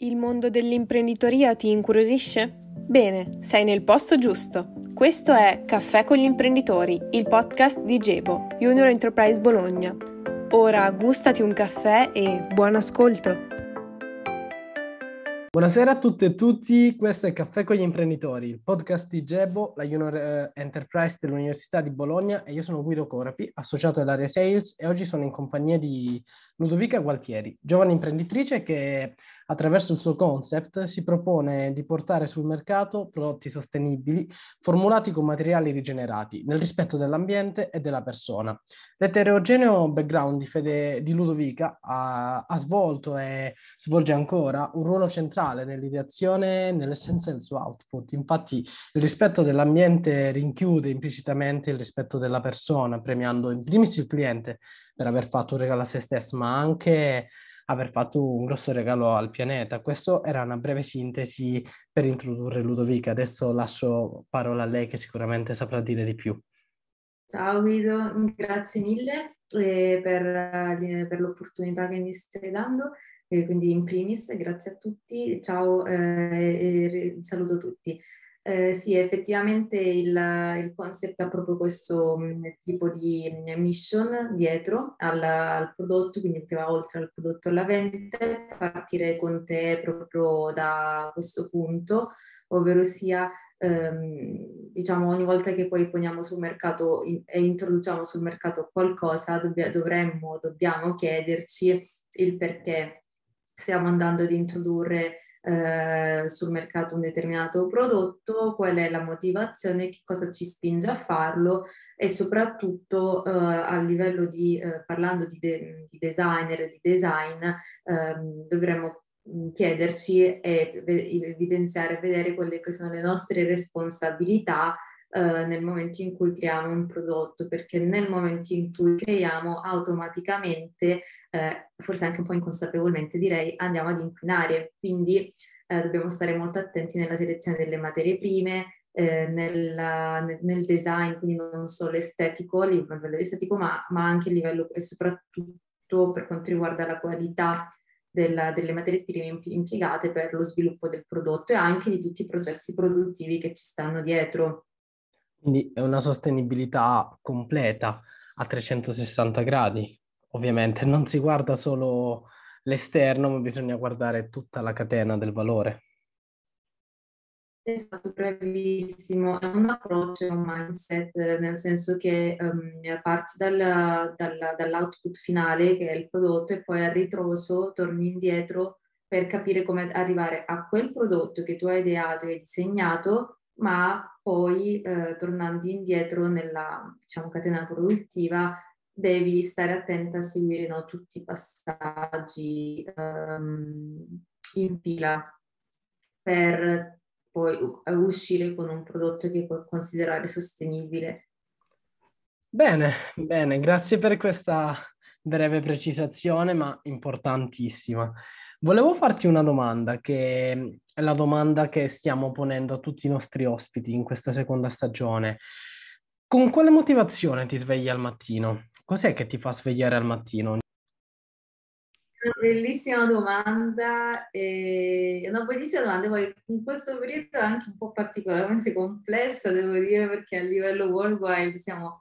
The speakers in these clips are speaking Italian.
Il mondo dell'imprenditoria ti incuriosisce? Bene, sei nel posto giusto. Questo è Caffè con gli imprenditori, il podcast di Gebo, Junior Enterprise Bologna. Ora gustati un caffè e buon ascolto. Buonasera a tutte e tutti, questo è Caffè con gli imprenditori, il podcast di Gebo, la Junior eh, Enterprise dell'Università di Bologna e io sono Guido Corapi, associato dell'area Sales e oggi sono in compagnia di Ludovica Gualtieri, giovane imprenditrice che attraverso il suo concept si propone di portare sul mercato prodotti sostenibili formulati con materiali rigenerati nel rispetto dell'ambiente e della persona. L'eterogeneo background di, Fede, di Ludovica ha, ha, svolto e svolge ancora un ruolo centrale nell'ideazione nell'essenza del suo output. Infatti il rispetto dell'ambiente rinchiude implicitamente il rispetto della persona, premiando in primis il cliente per aver fatto un regalo a se stesso, ma anche aver fatto un grosso regalo al pianeta. Questo era una breve sintesi per introdurre Ludovica. Adesso lascio parola a lei che sicuramente saprà dire di più. Ciao Guido, grazie mille eh, per, eh, per, l'opportunità che mi stai dando. Eh, quindi in primis grazie a tutti, ciao eh, e saluto tutti. Eh, sì, effettivamente il, il, concept ha proprio questo mm, tipo di mm, mission dietro al, al, prodotto, quindi che va oltre al prodotto alla vendita, partire con te proprio da questo punto, ovvero sia ehm, diciamo ogni volta che poi poniamo sul mercato in, e introduciamo sul mercato qualcosa, dobbia, dovremmo, dobbiamo chiederci il perché stiamo andando ad introdurre eh, sul mercato un determinato prodotto, qual è la motivazione, che cosa ci spinge a farlo e soprattutto eh, a livello di, eh, parlando di, de- di, designer e di design, ehm, dovremmo mm, chiederci e evidenziare, vedere quelle che sono le nostre responsabilità Uh, nel momento in cui creiamo un prodotto, perché nel momento in cui creiamo automaticamente, uh, forse anche un po' inconsapevolmente direi, andiamo ad inquinare. Quindi uh, dobbiamo stare molto attenti nella selezione delle materie prime, nella, nel, nel, design, quindi non solo estetico, a livello estetico, ma, ma anche a livello e soprattutto per quanto riguarda la qualità della, delle materie prime impiegate per lo sviluppo del prodotto e anche di tutti i processi produttivi che ci stanno dietro. Quindi è una sostenibilità completa a 360 gradi. Ovviamente non si guarda solo l'esterno, ma bisogna guardare tutta la catena del valore. Esatto, bravissimo. È un approccio, un mindset, nel senso che um, parti dal, dal, dall'output finale, che è il prodotto, e poi a ritroso torni indietro per capire come arrivare a quel prodotto che tu hai ideato e disegnato ma poi eh, tornando indietro nella diciamo, catena produttiva devi stare attenta a seguire no, tutti i passaggi um, in fila per poi uscire con un prodotto che puoi considerare sostenibile. Bene, bene, grazie per questa breve precisazione, ma importantissima. Volevo farti una domanda che è la domanda che stiamo ponendo a tutti i nostri ospiti in questa seconda stagione. Con quale motivazione ti svegli al mattino? Cos'è che ti fa svegliare al mattino? Una bellissima domanda, eh, una bellissima domanda, poi in questo periodo è anche un po' particolarmente complessa, devo dire, perché a livello worldwide siamo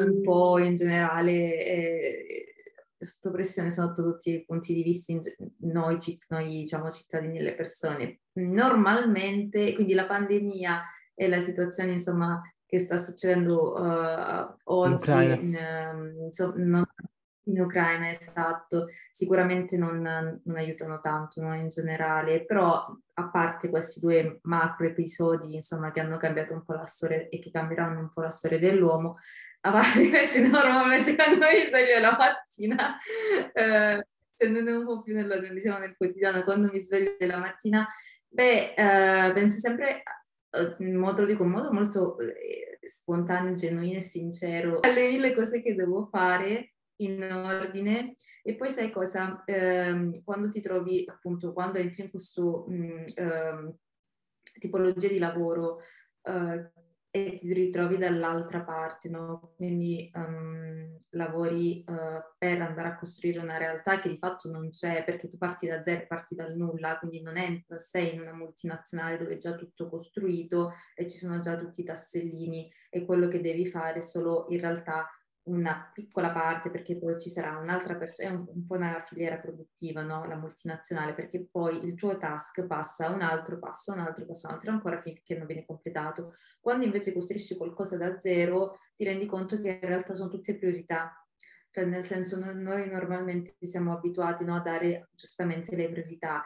un po' in generale eh, sotto pressione sotto tutti i punti di vista, noi, noi diciamo, cittadini e le persone. Normalmente, quindi la pandemia e la situazione insomma, che sta succedendo uh, oggi in, uh, insomma, non, in, Ucraina, esatto, sicuramente non, non aiutano tanto no, in generale, però a parte questi due macro episodi insomma, che hanno cambiato un po' la storia e che cambieranno un po' la storia dell'uomo, a parte questi normalmente quando mi sveglio la mattina, eh, scendendo un po' più nella, diciamo, nel quotidiano, quando mi sveglio la mattina, beh, eh, penso sempre eh, in modo, dico, in modo molto eh, spontaneo, genuino e sincero alle mille cose che devo fare in ordine e poi sai cosa, eh, quando ti trovi appunto, quando entri in questo mh, mm, ehm, tipologia di lavoro, Uh, e ti ritrovi dall'altra parte, no? Quindi um, lavori uh, per andare a costruire una realtà che di fatto non c'è, perché tu parti da zero, parti dal nulla, quindi non, è, sei in una multinazionale dove è già tutto costruito e ci sono già tutti i tassellini e quello che devi fare è solo in realtà una piccola parte perché poi ci sarà un'altra persona, è un, un, po' una filiera produttiva, no? la multinazionale, perché poi il tuo task passa un altro, passa un altro, passa un altro ancora finché non viene completato. Quando invece costruisci qualcosa da zero ti rendi conto che in realtà sono tutte priorità, cioè nel senso noi normalmente siamo abituati no, a dare giustamente le priorità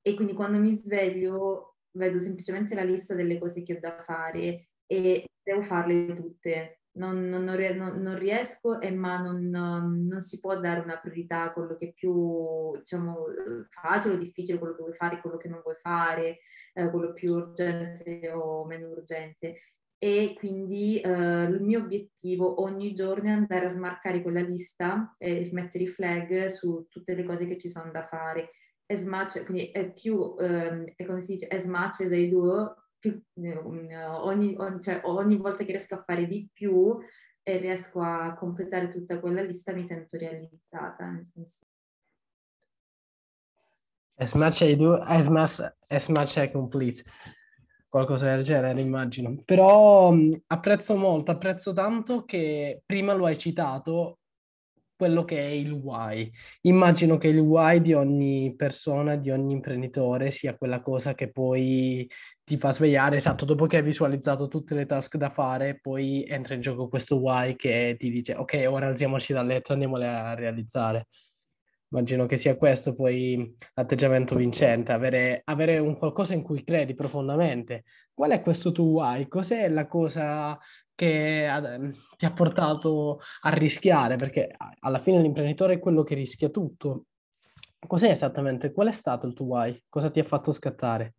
e quindi quando mi sveglio vedo semplicemente la lista delle cose che ho da fare e devo farle tutte non, non, non, riesco e ma non, si può dare una priorità a quello che è più diciamo, facile o difficile, quello che vuoi fare, quello che non vuoi fare, eh, quello più urgente o meno urgente. E quindi eh, il mio obiettivo ogni giorno è andare a smarcare quella lista e mettere i flag su tutte le cose che ci sono da fare. As much, quindi è più, um, è come si dice, as much as I do, più, ogni, ogni, cioè, ogni volta che riesco a fare di più e riesco a completare tutta quella lista mi sento realizzata, nel senso As much I do, as much, as much I complete. Qualcosa del genere, immagino. Però mh, apprezzo molto, apprezzo tanto che prima lo hai citato, quello che è il why. Immagino che il why di ogni persona, di ogni imprenditore sia quella cosa che poi ti fa svegliare, esatto, dopo che hai visualizzato tutte le task da fare, poi entra in gioco questo why che ti dice ok, ora alziamoci dal letto e andiamole a realizzare. Immagino che sia questo poi l'atteggiamento vincente, avere, avere un qualcosa in cui credi profondamente. Qual è questo tuo why? Cos'è la cosa che ti ha portato a rischiare? Perché alla fine l'imprenditore è quello che rischia tutto. Cos'è esattamente? Qual è stato il tuo why? Cosa ti ha fatto scattare?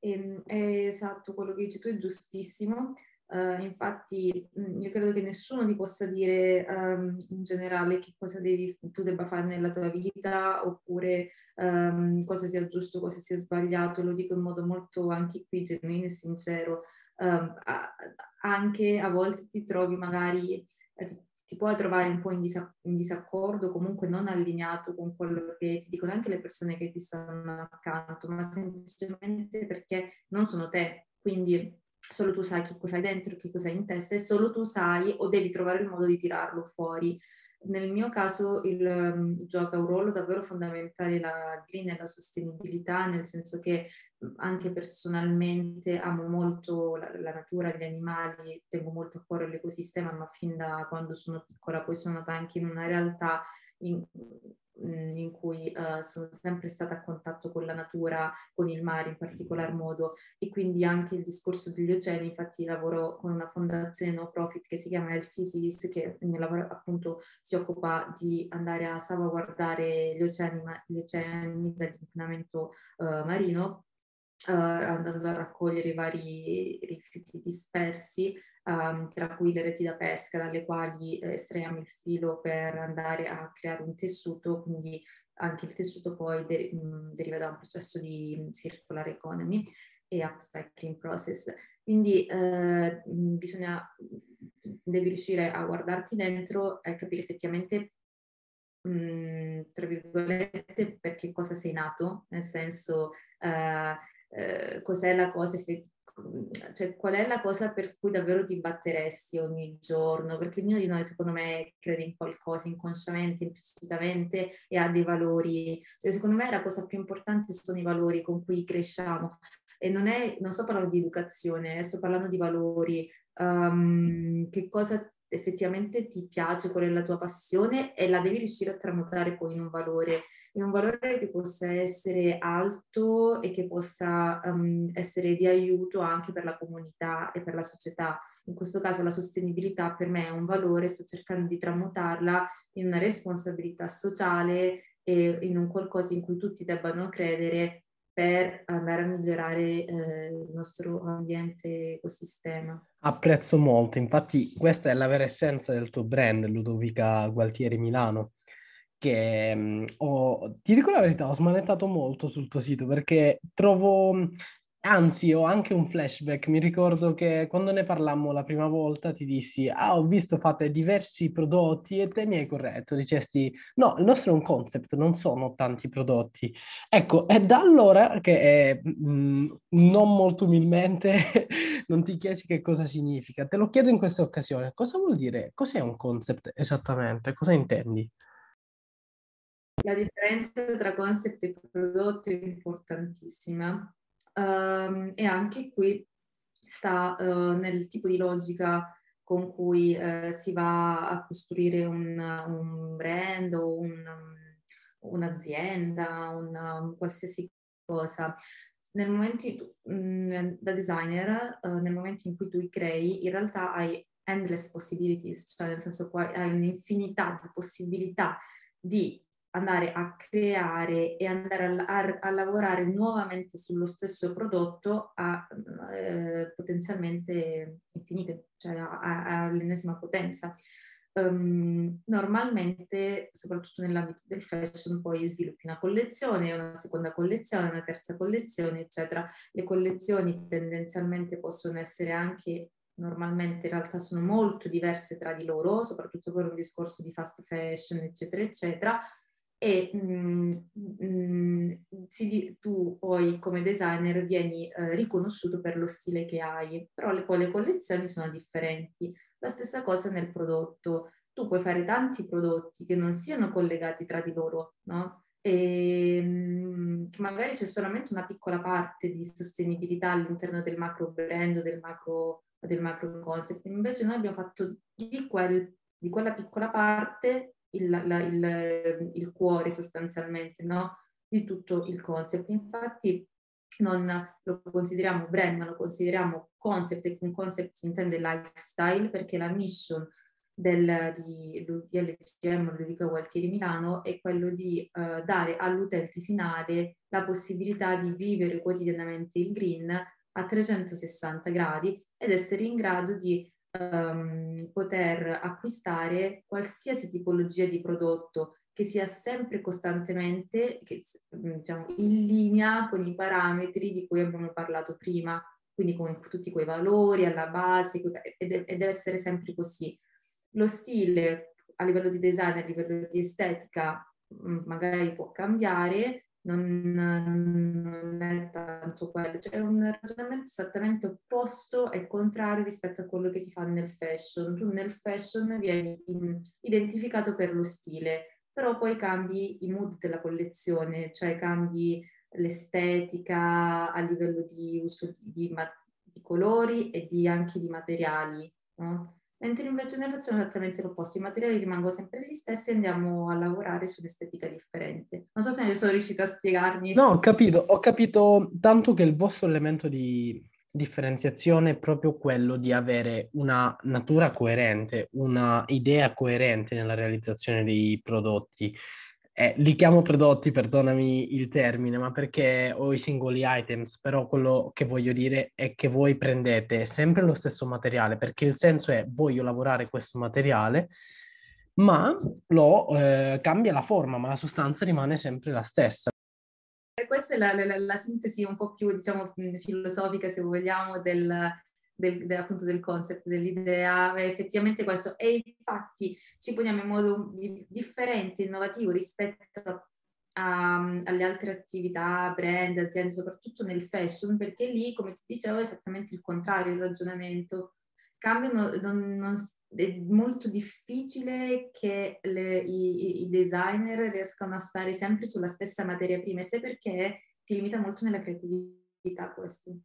E, è esatto, quello che dici tu è giustissimo. Uh, infatti io credo che nessuno ti possa dire um, in generale che cosa devi, tu debba fare nella tua vita oppure um, cosa sia giusto, cosa sia sbagliato, lo dico in modo molto anche qui genuino e sincero. A, anche a volte ti trovi magari, eh, ti, ti puoi trovare un po' in, disa- in, disaccordo, comunque non allineato con quello che ti dicono anche le persone che ti stanno accanto, ma semplicemente perché non sono te. Quindi solo tu sai che cosa hai dentro, che cosa hai in testa e solo tu sai o devi trovare il modo di tirarlo fuori. Nel mio caso il, um, gioca un ruolo davvero fondamentale la green e la sostenibilità, nel senso che anche personalmente amo molto la, la, natura, gli animali, tengo molto a cuore l'ecosistema, ma fin da quando sono piccola poi sono nata anche in una realtà in, Mm, in cui uh, sono sempre stata a contatto con la natura, con il mare in particolar modo. E quindi anche il discorso degli oceani, infatti lavoro con una fondazione no profit che si chiama LTCs che lavoro, appunto si occupa di andare a salvaguardare gli oceani, gli oceani dall'inquinamento uh, marino Uh, andando a raccogliere i vari rifiuti dispersi um, tra cui le reti da pesca dalle quali eh, estraiamo il filo per andare a creare un tessuto, quindi anche il tessuto poi de- mh, deriva da un processo di circular economy e upcycling process. Quindi eh, bisogna, devi riuscire a guardarti dentro e capire effettivamente mh, tra virgolette perché cosa sei nato, nel senso eh, eh, cos'è la cosa effettivamente cioè, qual è la cosa per cui davvero ti batteresti ogni giorno? Perché ognuno di noi, secondo me, crede in qualcosa inconsciamente, implicitamente e ha dei valori. Cioè, secondo me la cosa più importante sono i valori con cui cresciamo. E non, è, non sto parlando di educazione, sto parlando di valori. Um, che cosa effettivamente ti piace, qual è la tua passione e la devi riuscire a tramutare poi in un valore, in un valore che possa essere alto e che possa um, essere di aiuto anche per la comunità e per la società. In questo caso la sostenibilità per me è un valore, sto cercando di tramutarla in una responsabilità sociale e in un qualcosa in cui tutti debbano credere per andare a migliorare eh, il nostro ambiente ecosistema. Apprezzo molto, infatti questa è la vera essenza del tuo brand, Ludovica Gualtieri Milano, che mh, ho, ti dico la verità, ho smanettato molto sul tuo sito perché trovo Anzi, ho anche un flashback. Mi ricordo che quando ne parlammo la prima volta ti dissi, ah, ho visto fate diversi prodotti e te mi hai corretto. Dicesti, no, il nostro è un concept, non sono tanti prodotti. Ecco, è da allora che mh, mm, non molto umilmente non ti chiedi che cosa significa. Te lo chiedo in questa occasione. Cosa vuol dire? Cos'è un concept esattamente? Cosa intendi? La differenza tra concept e prodotto è importantissima Um, e anche qui sta uh, nel tipo di logica con cui uh, si va a costruire un, un brand o un, un'azienda, un, qualsiasi cosa. Nel momento mh, mm, da designer, uh, nel momento in cui tu crei, in realtà hai endless possibilities, cioè nel senso hai un'infinità di possibilità di andare a creare e andare a, a, a lavorare nuovamente sullo stesso prodotto a eh, potenzialmente infinite, cioè all'ennesima potenza. Um, normalmente, soprattutto nell'ambito del fashion, poi sviluppi una collezione, una seconda collezione, una terza collezione, eccetera. Le collezioni tendenzialmente possono essere anche normalmente in realtà sono molto diverse tra di loro, soprattutto per un discorso di fast fashion, eccetera, eccetera, e mh, mm, mh, mm, tu poi come designer vieni eh, riconosciuto per lo stile che hai, però le, poi le collezioni sono differenti. La stessa cosa nel prodotto, tu puoi fare tanti prodotti che non siano collegati tra di loro, no? E mm, che magari c'è solamente una piccola parte di sostenibilità all'interno del macro brand, del macro, del macro concept, invece noi abbiamo fatto di, quel, di quella piccola parte il, la, il, il cuore sostanzialmente no? di tutto il concept. Infatti non lo consideriamo brand, ma lo consideriamo concept e con concept si intende lifestyle perché la mission del, di, di LCM Ludovica Gualtieri Milano è quello di uh, dare all'utente finale la possibilità di vivere quotidianamente il green a 360 gradi ed essere in grado di um, poter acquistare qualsiasi tipologia di prodotto che sia sempre costantemente che, diciamo, in linea con i parametri di cui abbiamo parlato prima, quindi con tutti quei valori alla base, e deve essere sempre così. Lo stile a livello di design, a livello di estetica, magari può cambiare, non, non, è tanto quello, è un ragionamento esattamente opposto e contrario rispetto a quello che si fa nel fashion. Tu nel fashion vieni identificato per lo stile, però poi cambi i mood della collezione, cioè cambi l'estetica a livello di uso di, di, di colori e di, anche di materiali. No? Mentre invece noi facciamo esattamente l'opposto, i materiali rimangono sempre gli stessi e andiamo a lavorare su un'estetica differente. Non so se ne sono riuscita a spiegarmi. No, ho capito, ho capito tanto che il vostro elemento di differenziazione è proprio quello di avere una natura coerente, una idea coerente nella realizzazione dei prodotti eh, li chiamo prodotti, perdonami il termine, ma perché ho i singoli items, però quello che voglio dire è che voi prendete sempre lo stesso materiale, perché il senso è voglio lavorare questo materiale, ma lo eh, cambia la forma, ma la sostanza rimane sempre la stessa. Questa è la, la, la sintesi un po' più, diciamo, filosofica, se vogliamo, del, del, del, appunto del concept, dell'idea, è effettivamente questo. E infatti ci poniamo in modo di, differente, innovativo rispetto a, alle altre attività, brand, aziende, soprattutto nel fashion, perché lì, come ti dicevo, è esattamente il contrario il ragionamento. Cambiano, non, non, è molto difficile che le, i, i, designer riescano a stare sempre sulla stessa materia prima, e se perché ti limita molto nella creatività questo.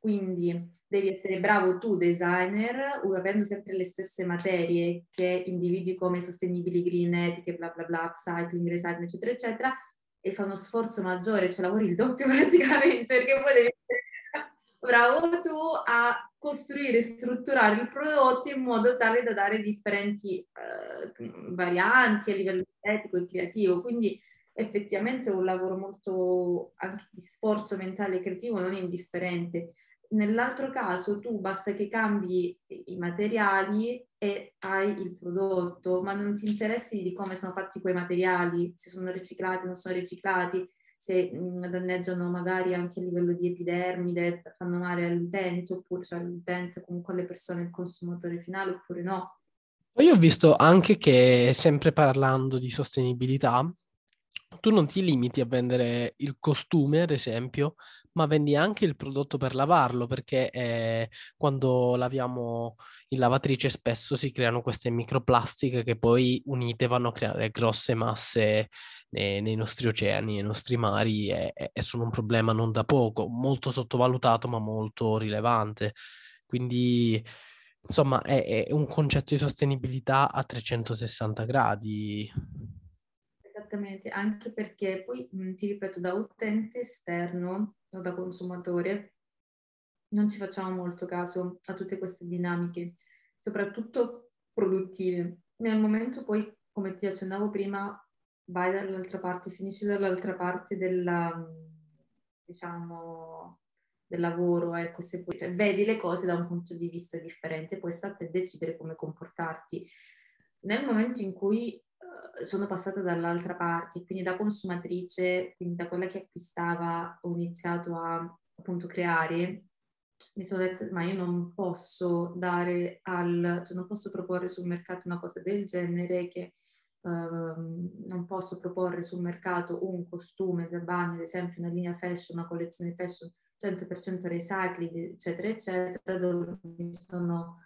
Quindi devi essere bravo tu, designer, avendo sempre le stesse materie che individui come sostenibili, green, etiche, bla bla bla, upcycling, recycling, eccetera, eccetera, e fa uno sforzo maggiore, cioè lavori il doppio praticamente, perché poi devi essere bravo tu a costruire strutturare il prodotto in modo tale da dare differenti eh, varianti a livello etico e creativo. Quindi effettivamente è un lavoro molto anche di sforzo mentale e creativo non indifferente. Nell'altro caso tu basta che cambi i materiali e hai il prodotto, ma non ti interessi di come sono fatti quei materiali, se sono riciclati, non sono riciclati, se mh, danneggiano magari anche a livello di epidermide, fanno male all'utente, oppure cioè all'utente, comunque alle persone, il consumatore finale, oppure no. Poi ho visto anche che, sempre parlando di sostenibilità, tu non ti limiti a vendere il costume, ad esempio, ma vendi anche il prodotto per lavarlo, perché eh, quando laviamo in lavatrice spesso si creano queste microplastiche che poi unite vanno a creare grosse masse nei, nei nostri oceani, nei nostri mari e, e, sono un problema non da poco, molto sottovalutato ma molto rilevante. Quindi, insomma, è, è un concetto di sostenibilità a 360 gradi. Esattamente, anche perché poi ti ripeto, da utente esterno o da consumatore non ci facciamo molto caso a tutte queste dinamiche, soprattutto produttive. Nel momento poi, come ti accennavo prima, vai dall'altra parte, finisci dall'altra parte della, diciamo, del lavoro, ecco, se poi, cioè, vedi le cose da un punto di vista differente, poi sta a decidere come comportarti. Nel momento in cui sono passata dall'altra parte, quindi da consumatrice, quindi da quella che acquistava, ho iniziato a appunto creare, mi sono detta, ma io non posso dare al, cioè non posso proporre sul mercato una cosa del genere che Uh, non posso proporre sul mercato un costume da bagno, ad esempio una linea fashion, una collezione fashion 100% recycling, eccetera, eccetera, dove mi sono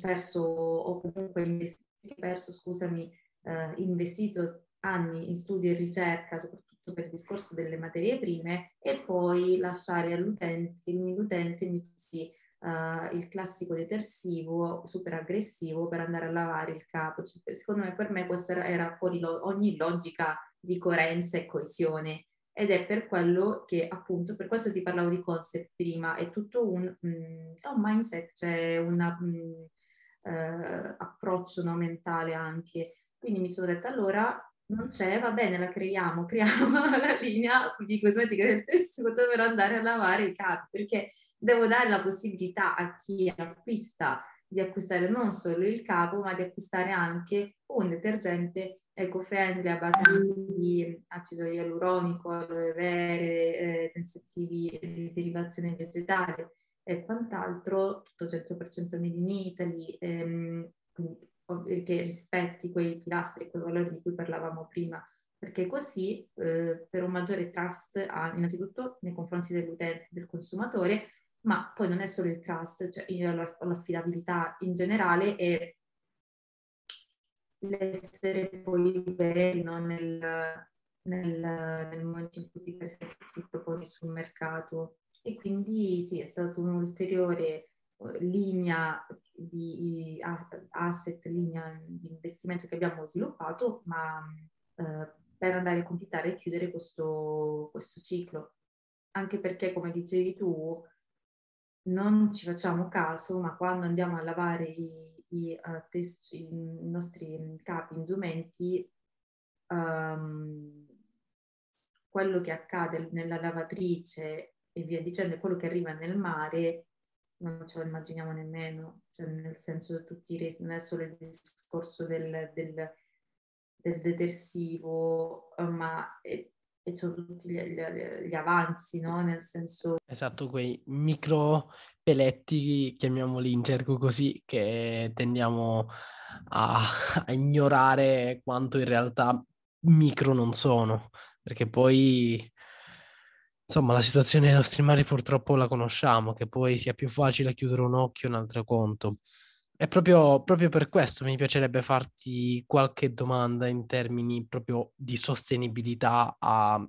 perso o comunque investito, perso, scusami, uh, investito anni in studio e ricerca, soprattutto per il discorso delle materie prime, e poi lasciare all'utente, che l'utente mi si uh, il classico detersivo super aggressivo per andare a lavare il capo. Cioè, secondo me per me questa era fuori lo- ogni logica di coerenza e coesione ed è per quello che appunto, per questo ti parlavo di concept prima, è tutto un, mm, è un mindset, cioè un uh, eh, approccio no, mentale anche. Quindi mi sono detta allora non c'è, va bene, la creiamo, creiamo la linea di cosmetica del tessuto per andare a lavare i capi, perché devo dare la possibilità a chi acquista di acquistare non solo il capo, ma di acquistare anche un detergente eco-friendly a base di acido ialuronico, aloe vera, eh, tensettivi di derivazione vegetale e quant'altro, tutto 100% made in Italy, ehm, che rispetti quei pilastri quei valori di cui parlavamo prima, perché così eh, per un maggiore trust ah, innanzitutto nei confronti dell'utente, del consumatore, ma poi non è solo il trust, cioè l'affidabilità in generale e l'essere poi veri no? nel, nel, nel, momento in cui ti presenti, ti proponi sul mercato. E quindi sì, è stata un'ulteriore eh, linea di asset, linea di investimento che abbiamo sviluppato, ma eh, per andare a completare e chiudere questo, questo ciclo. Anche perché, come dicevi tu, non ci facciamo caso, ma quando andiamo a lavare i, i, uh, test, i nostri capi, indumenti, um, quello che accade nella lavatrice e via dicendo, quello che arriva nel mare, non ce lo immaginiamo nemmeno, cioè nel senso tutti i non è solo il discorso del, del, del detersivo, ma è, e sono tutti gli, gli, gli avanzi, no? Nel senso... Esatto, quei micro peletti, chiamiamoli in gergo così, che tendiamo a, a ignorare quanto in realtà micro non sono, perché poi insomma la situazione dei nostri mari purtroppo la conosciamo, che poi sia più facile chiudere un occhio un altro conto. E proprio, proprio per questo mi piacerebbe farti qualche domanda in termini proprio di sostenibilità a,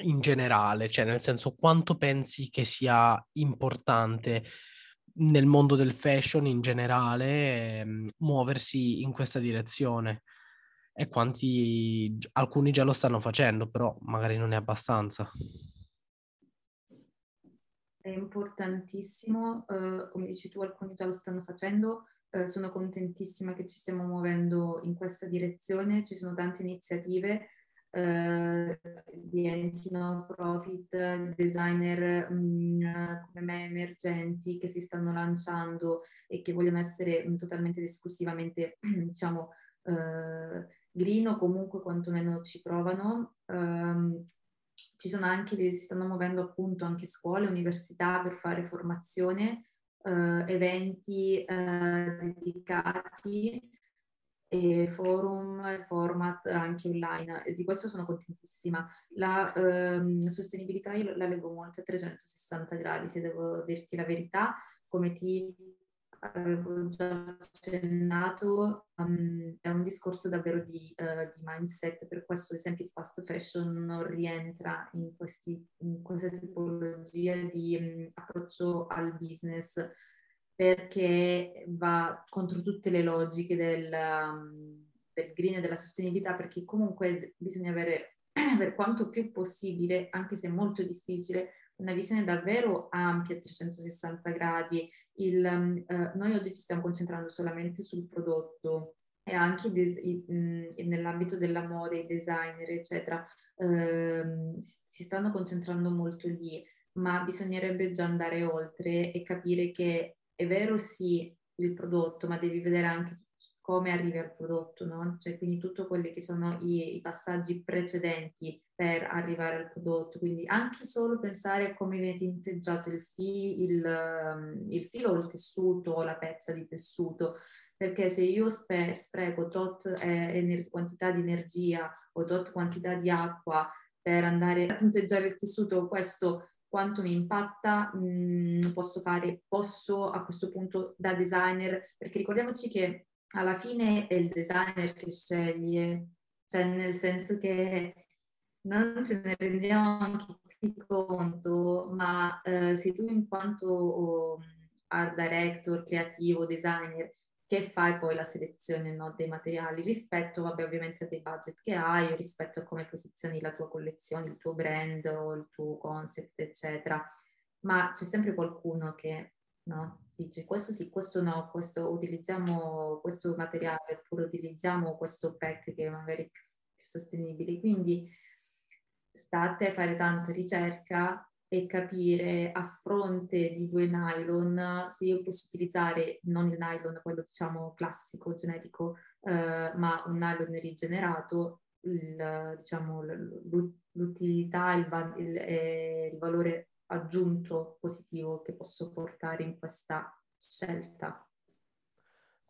in generale, cioè nel senso quanto pensi che sia importante nel mondo del fashion in generale ehm, muoversi in questa direzione e quanti alcuni già lo stanno facendo, però magari non è abbastanza. È importantissimo, eh, come dici tu, alcuni già lo stanno facendo. Eh, sono contentissima che ci stiamo muovendo in questa direzione. Ci sono tante iniziative eh, di enti no profit, designer mh, mm, come me emergenti che si stanno lanciando e che vogliono essere mh, totalmente ed esclusivamente, diciamo, eh, green o comunque quantomeno ci provano. Um, ci sono anche, si stanno muovendo appunto anche scuole, università per fare formazione, eh, eventi eh, dedicati e forum, format anche online e di questo sono contentissima. La ehm, sostenibilità io la leggo molto a 360 gradi, se devo dirti la verità, come ti avevo già accennato, um, è un discorso davvero di, uh, di, mindset, per questo ad esempio il fast fashion non rientra in, questi, in questa tipologia di um, approccio al business perché va contro tutte le logiche del, um, del green e della sostenibilità, perché comunque bisogna avere per quanto più possibile, anche se molto difficile, una visione davvero ampia a 360 gradi. Il, uh, noi oggi ci stiamo concentrando solamente sul prodotto e anche des- in, nell'ambito dell'amore, i designer, eccetera, uh, si stanno concentrando molto lì, ma bisognerebbe già andare oltre e capire che è vero sì il prodotto, ma devi vedere anche come arrivi al prodotto, no? Cioè, quindi tutti quelli che sono i, i, passaggi precedenti per arrivare al prodotto, quindi anche solo pensare a come viene tinteggiato il, fi, il, um, il filo o il tessuto o la pezza di tessuto, perché se io spe- spreco tot eh, ener- quantità di energia o tot quantità di acqua per andare a tinteggiare il tessuto, questo quanto mi impatta, mh, mm, posso fare, posso a questo punto da designer, perché ricordiamoci che alla fine è il designer che sceglie, cioè nel senso che non ce ne rendiamo anche qui conto, ma eh, se tu in quanto oh, art director, creativo, designer, che fai poi la selezione no, dei materiali rispetto, vabbè, ovviamente a dei budget che hai, rispetto a come posizioni la tua collezione, il tuo brand o il tuo concept, eccetera. Ma c'è sempre qualcuno che no? Dice questo sì, questo no, questo utilizziamo questo materiale oppure utilizziamo questo pack che è magari più, più sostenibile. Quindi state a fare tanta ricerca e capire a fronte di due nylon se io posso utilizzare non il nylon, quello diciamo classico, generico, eh, ma un nylon rigenerato, il, diciamo, l'utilità, il, il, eh, il valore aggiunto positivo che posso portare in questa scelta.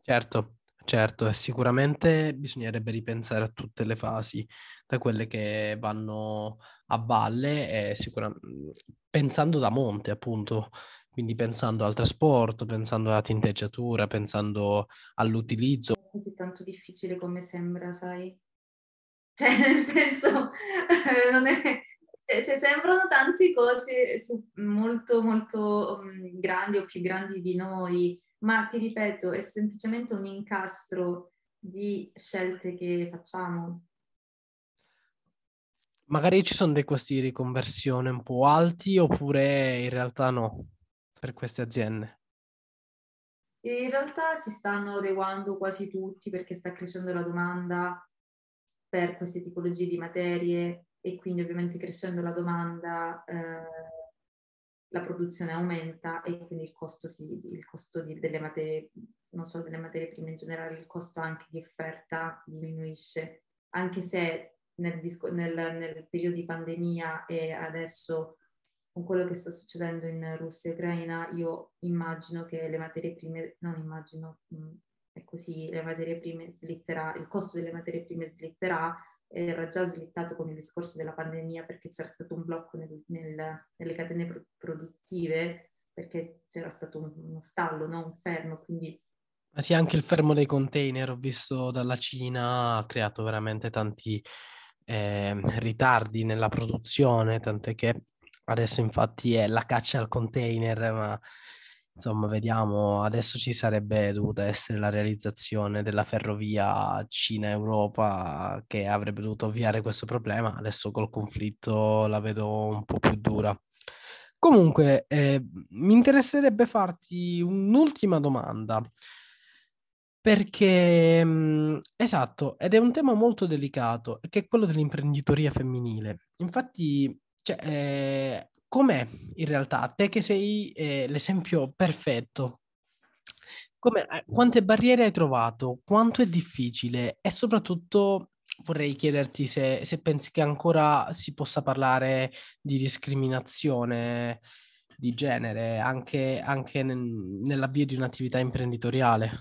Certo, certo, e sicuramente bisognerebbe ripensare a tutte le fasi, da quelle che vanno a valle e sicuramente pensando da monte, appunto, quindi pensando al trasporto, pensando alla tinteggiatura, pensando all'utilizzo. È così tanto difficile come sembra, sai? Cioè, nel senso, non è, cioè, sembrano tante cose molto, molto um, grandi o più grandi di noi, ma ti ripeto, è semplicemente un incastro di scelte che facciamo. Magari ci sono dei costi di riconversione un po' alti oppure in realtà no per queste aziende? In realtà si stanno adeguando quasi tutti perché sta crescendo la domanda per queste tipologie di materie e quindi ovviamente crescendo la domanda eh, la produzione aumenta e quindi il costo, si, il costo di, delle materie, non solo delle materie prime in generale, il costo anche di offerta diminuisce, anche se nel, disco, nel, nel periodo di pandemia e adesso con quello che sta succedendo in Russia e Ucraina, io immagino che le materie prime, non immagino, mh, mm, è così, le materie prime slitterà, il costo delle materie prime slitterà era già slittato con il discorso della pandemia perché c'era stato un blocco nel, nel, nelle catene pro- produttive perché c'era stato un, uno stallo, no? un fermo, quindi... Ma sì, anche il fermo dei container, ho visto dalla Cina, ha creato veramente tanti eh, ritardi nella produzione, tant'è che adesso infatti è la caccia al container, ma Insomma, vediamo, adesso ci sarebbe dovuta essere la realizzazione della ferrovia Cina-Europa che avrebbe dovuto ovviare questo problema, adesso col conflitto la vedo un po' più dura. Comunque, eh, mi interesserebbe farti un'ultima domanda, perché, mm, esatto, ed è un tema molto delicato, che è quello dell'imprenditoria femminile. Infatti, cioè, eh, com'è in realtà, te che sei eh, l'esempio perfetto, come, eh, quante barriere hai trovato, quanto è difficile? E soprattutto vorrei chiederti se, se pensi che ancora si possa parlare di discriminazione di genere anche, anche nel, nell'avvio di un'attività imprenditoriale.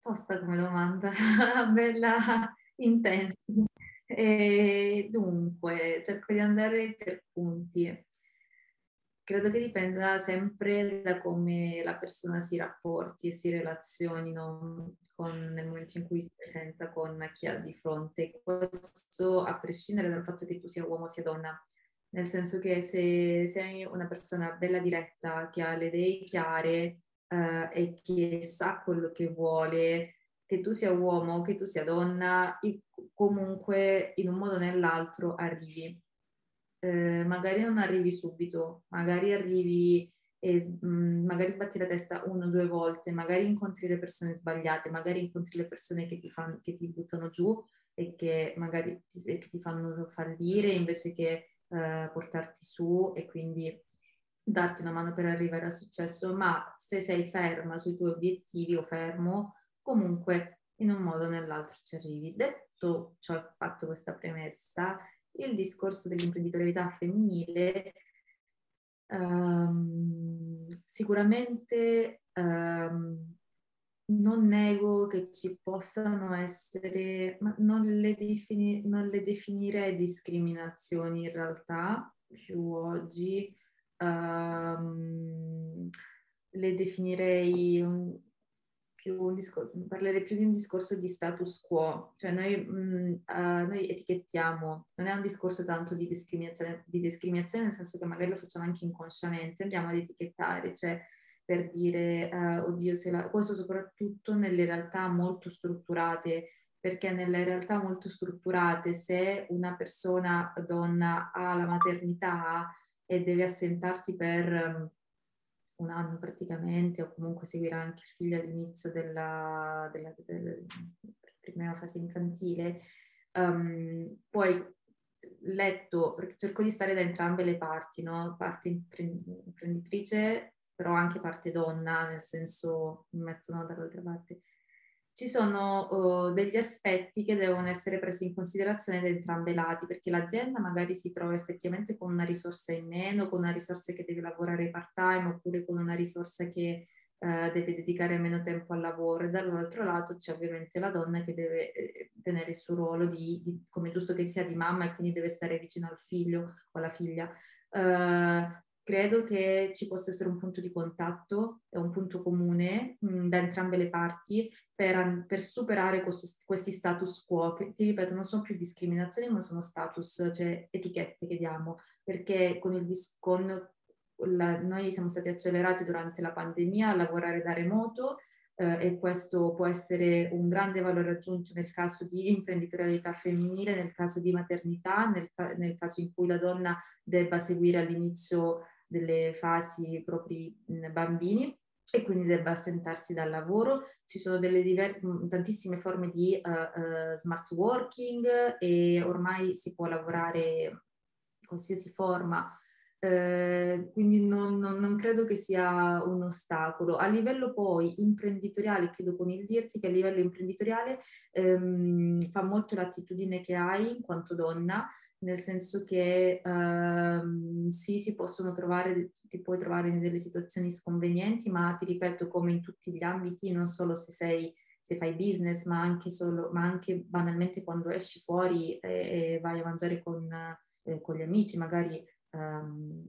Tosta come domanda, bella intensa. E dunque, cerco di andare per punti. Credo che dipenda sempre da come la persona si rapporti e si relazionino con, nel momento in cui si presenta con chi ha di fronte. Questo a prescindere dal fatto che tu sia uomo o sia donna. Nel senso che se sei una persona bella diretta, che ha le idee chiare eh, e che sa quello che vuole, che tu sia uomo, che tu sia donna, comunque in un modo o nell'altro arrivi. Eh, magari non arrivi subito, magari arrivi e mh, magari sbatti la testa una o due volte, magari incontri le persone sbagliate, magari incontri le persone che ti, fanno, che ti buttano giù e che magari ti, che ti fanno fallire invece che eh, portarti su e quindi darti una mano per arrivare al successo, ma se sei ferma sui tuoi obiettivi o fermo, comunque in un modo o nell'altro ci arrivi. Detto ciò, fatto questa premessa, il discorso dell'imprenditorialità femminile um, sicuramente um, non nego che ci possano essere, ma non le, defini- non le definirei discriminazioni in realtà più oggi, um, le definirei più un discorso, parlerei più di un discorso di status quo, cioè noi, mh, uh, noi etichettiamo, non è un discorso tanto di discriminazione, di discriminazione nel senso che magari lo facciamo anche inconsciamente, andiamo ad etichettare, cioè per dire, uh, oddio, se la... questo soprattutto nelle realtà molto strutturate, perché nelle realtà molto strutturate se una persona donna ha la maternità e deve assentarsi per un anno praticamente, o comunque seguirà anche il figlio all'inizio della, della, della, della prima fase infantile, um, poi letto, perché cerco di stare da entrambe le parti, no? parte imprenditrice però anche parte donna, nel senso mi mettono dall'altra parte. Ci sono uh, degli aspetti che devono essere presi in considerazione da entrambi i lati, perché l'azienda magari si trova effettivamente con una risorsa in meno, con una risorsa che deve lavorare part-time, oppure con una risorsa che uh, deve dedicare meno tempo al lavoro, e dall'altro lato c'è ovviamente la donna che deve eh, tenere il suo ruolo di, di, come giusto che sia, di mamma e quindi deve stare vicino al figlio o alla figlia. Uh, credo che ci possa essere un punto di contatto un punto comune mh, da entrambe le parti per, per superare questo, questi status quo, che ti ripeto non sono più discriminazioni ma sono status, cioè etichette che diamo, perché con il dis- con la, noi siamo stati accelerati durante la pandemia a lavorare da remoto eh, e questo può essere un grande valore aggiunto nel caso di imprenditorialità femminile, nel caso di maternità, nel, nel caso in cui la donna debba seguire all'inizio delle fasi propri bambini e quindi debba assentarsi dal lavoro. Ci sono diverse, tantissime forme di uh, uh, smart working e ormai si può lavorare in qualsiasi forma, uh, quindi non, non, non, credo che sia un ostacolo. A livello poi imprenditoriale, chiudo con il dirti che a livello imprenditoriale um, fa molto l'attitudine che hai in quanto donna, nel senso che ehm, sì, si possono trovare, ti puoi trovare in delle situazioni sconvenienti, ma ti ripeto, come in tutti gli ambiti, non solo se sei se fai business, ma anche, solo, ma anche banalmente quando esci fuori e, e vai a mangiare con, eh, con gli amici, magari ehm,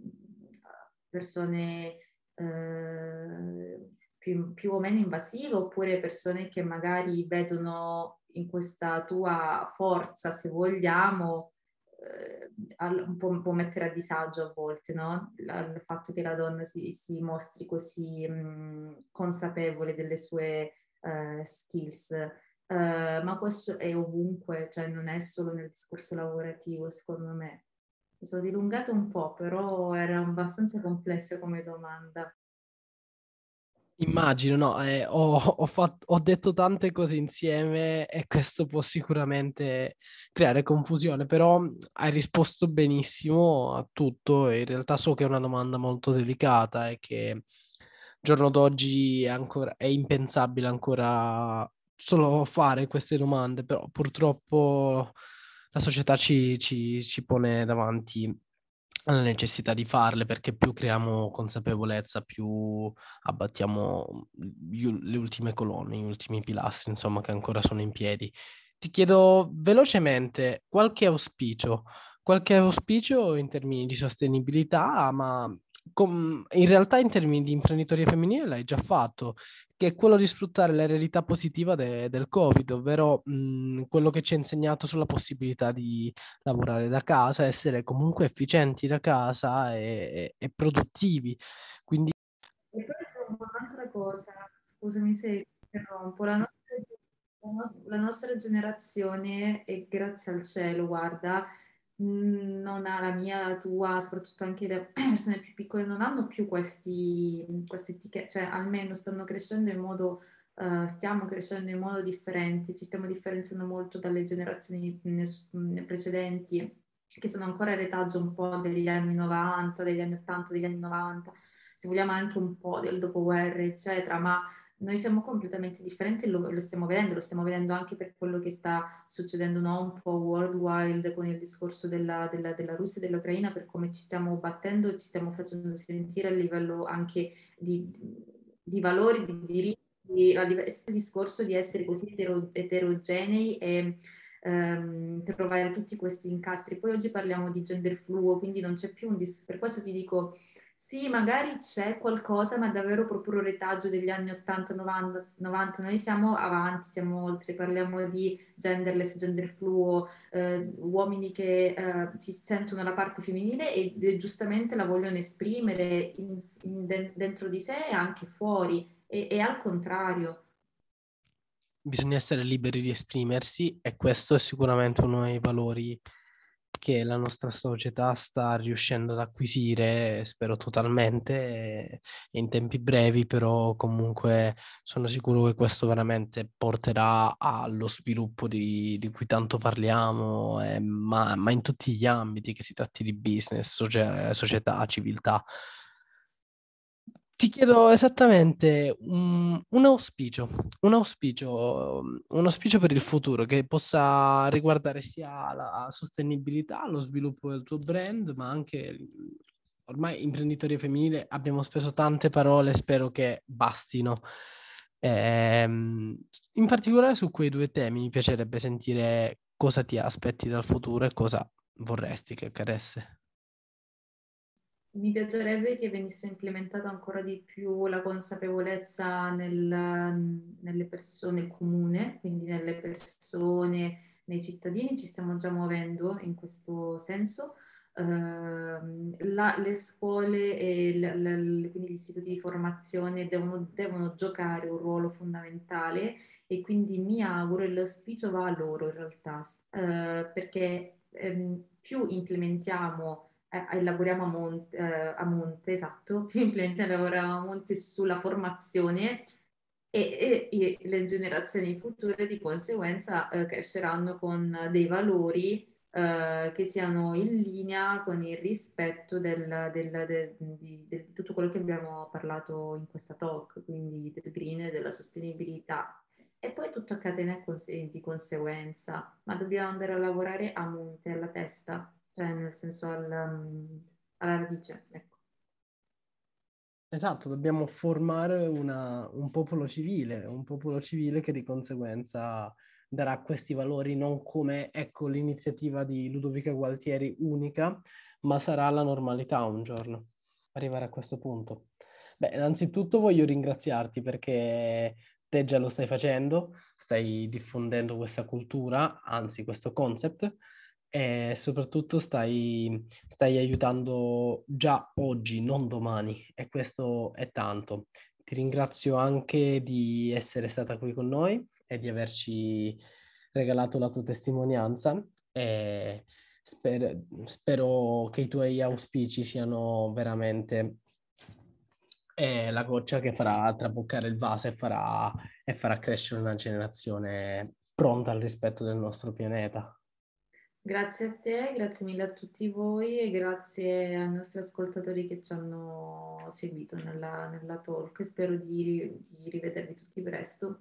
persone eh, più, più, o meno invasive, oppure persone che magari vedono in questa tua forza, se vogliamo, eh, un po', può mettere a disagio a volte, no? Il fatto che la donna si, si mostri così mh, mm, consapevole delle sue uh, skills. Uh, ma questo è ovunque, cioè non è solo nel discorso lavorativo, secondo me. Mi sono dilungata un po', però era abbastanza complessa come domanda. Immagino, no, eh, ho, ho, fatto, ho, detto tante cose insieme e questo può sicuramente creare confusione, però hai risposto benissimo a tutto in realtà so che è una domanda molto delicata e che al giorno d'oggi è, ancora, è impensabile ancora solo fare queste domande, però purtroppo la società ci, ci, ci pone davanti alla necessità di farle perché più creiamo consapevolezza, più abbattiamo gli, le ultime colonne, gli ultimi pilastri, insomma, che ancora sono in piedi. Ti chiedo velocemente qualche auspicio, qualche auspicio in termini di sostenibilità, ma com- in realtà in termini di imprenditoria femminile l'hai già fatto che è quello di sfruttare l'eredità positiva de- del Covid, ovvero mh, quello che ci ha insegnato sulla possibilità di lavorare da casa, essere comunque efficienti da casa e, e produttivi. Quindi... E poi insomma un'altra cosa, scusami se interrompo, la nostra, la nostra generazione, e grazie al cielo, guarda, non ha la mia, la tua, soprattutto anche le persone più piccole, non hanno più questi, queste etichette, cioè almeno stanno crescendo in modo, uh, stiamo crescendo in modo differente, ci stiamo differenziando molto dalle generazioni precedenti, che sono ancora retaggio un po' degli anni 90, degli anni 80, degli anni 90, se vogliamo anche un po' del dopoguerra, eccetera, ma noi siamo completamente differenti e lo, lo, stiamo vedendo, lo stiamo vedendo anche per quello che sta succedendo no? un po' worldwide con il discorso della, della, della Russia e dell'Ucraina, per come ci stiamo battendo, ci stiamo facendo sentire a livello anche di, di valori, di diritti, a livello, il discorso di essere così etero, eterogenei e ehm, trovare tutti questi incastri. Poi oggi parliamo di gender fluo, quindi non c'è più un dis- per questo ti dico sì, magari c'è qualcosa, ma davvero proprio un retaggio degli anni 80, 90, 90. Noi siamo avanti, siamo oltre, parliamo di genderless, gender fluo, eh, uomini che eh, si sentono la parte femminile e, e giustamente la vogliono esprimere in, in de- dentro di sé e anche fuori, e, e al contrario. Bisogna essere liberi di esprimersi e questo è sicuramente uno dei valori che la nostra società sta riuscendo ad acquisire, spero totalmente, in tempi brevi, però comunque sono sicuro che questo veramente porterà allo sviluppo di, di cui tanto parliamo, eh, ma, ma, in tutti gli ambiti, che si tratti di business, socia- società, civiltà. Ti chiedo esattamente un, un, auspicio, un auspicio, un auspicio per il futuro che possa riguardare sia la sostenibilità, lo sviluppo del tuo brand, ma anche ormai imprenditoria femminile. Abbiamo speso tante parole, spero che bastino. Ehm, in particolare su quei due temi mi piacerebbe sentire cosa ti aspetti dal futuro e cosa vorresti che accadesse. Mi piacerebbe che venisse implementata ancora di più la consapevolezza nel, nelle persone comune, quindi nelle persone, nei cittadini, ci stiamo già muovendo in questo senso. Uh, la, le scuole e l, l, quindi gli istituti di formazione devono, devono, giocare un ruolo fondamentale e quindi mi auguro e l'auspicio va a loro in realtà, uh, perché um, più implementiamo eh, elaboriamo a monte, eh, a monte, esatto, implementiamo lavoriamo a monte sulla formazione e, e, e, le generazioni future di conseguenza eh, cresceranno con dei valori eh, che siano in linea con il rispetto del, del, del, di, di, tutto quello che abbiamo parlato in questa talk, quindi del green e della sostenibilità. E poi tutto a catena di conseguenza, ma dobbiamo andare a lavorare a monte, alla testa cioè nel senso al, um, alla radice. Ecco. Esatto, dobbiamo formare una, un popolo civile, un popolo civile che di conseguenza darà questi valori non come, ecco, l'iniziativa di Ludovica Gualtieri unica, ma sarà la normalità un giorno, arrivare a questo punto. Beh, innanzitutto voglio ringraziarti perché te già lo stai facendo, stai diffondendo questa cultura, anzi questo concept, e soprattutto stai, stai aiutando già oggi, non domani, e questo è tanto. Ti ringrazio anche di essere stata qui con noi e di averci regalato la tua testimonianza e sper- spero che i tuoi auspici siano veramente eh, la goccia che farà traboccare il vaso e farà, e farà crescere una generazione pronta al rispetto del nostro pianeta. Grazie a te, grazie mille a tutti voi e grazie ai nostri ascoltatori che ci hanno seguito nella, nella talk. Spero di, di rivedervi tutti presto.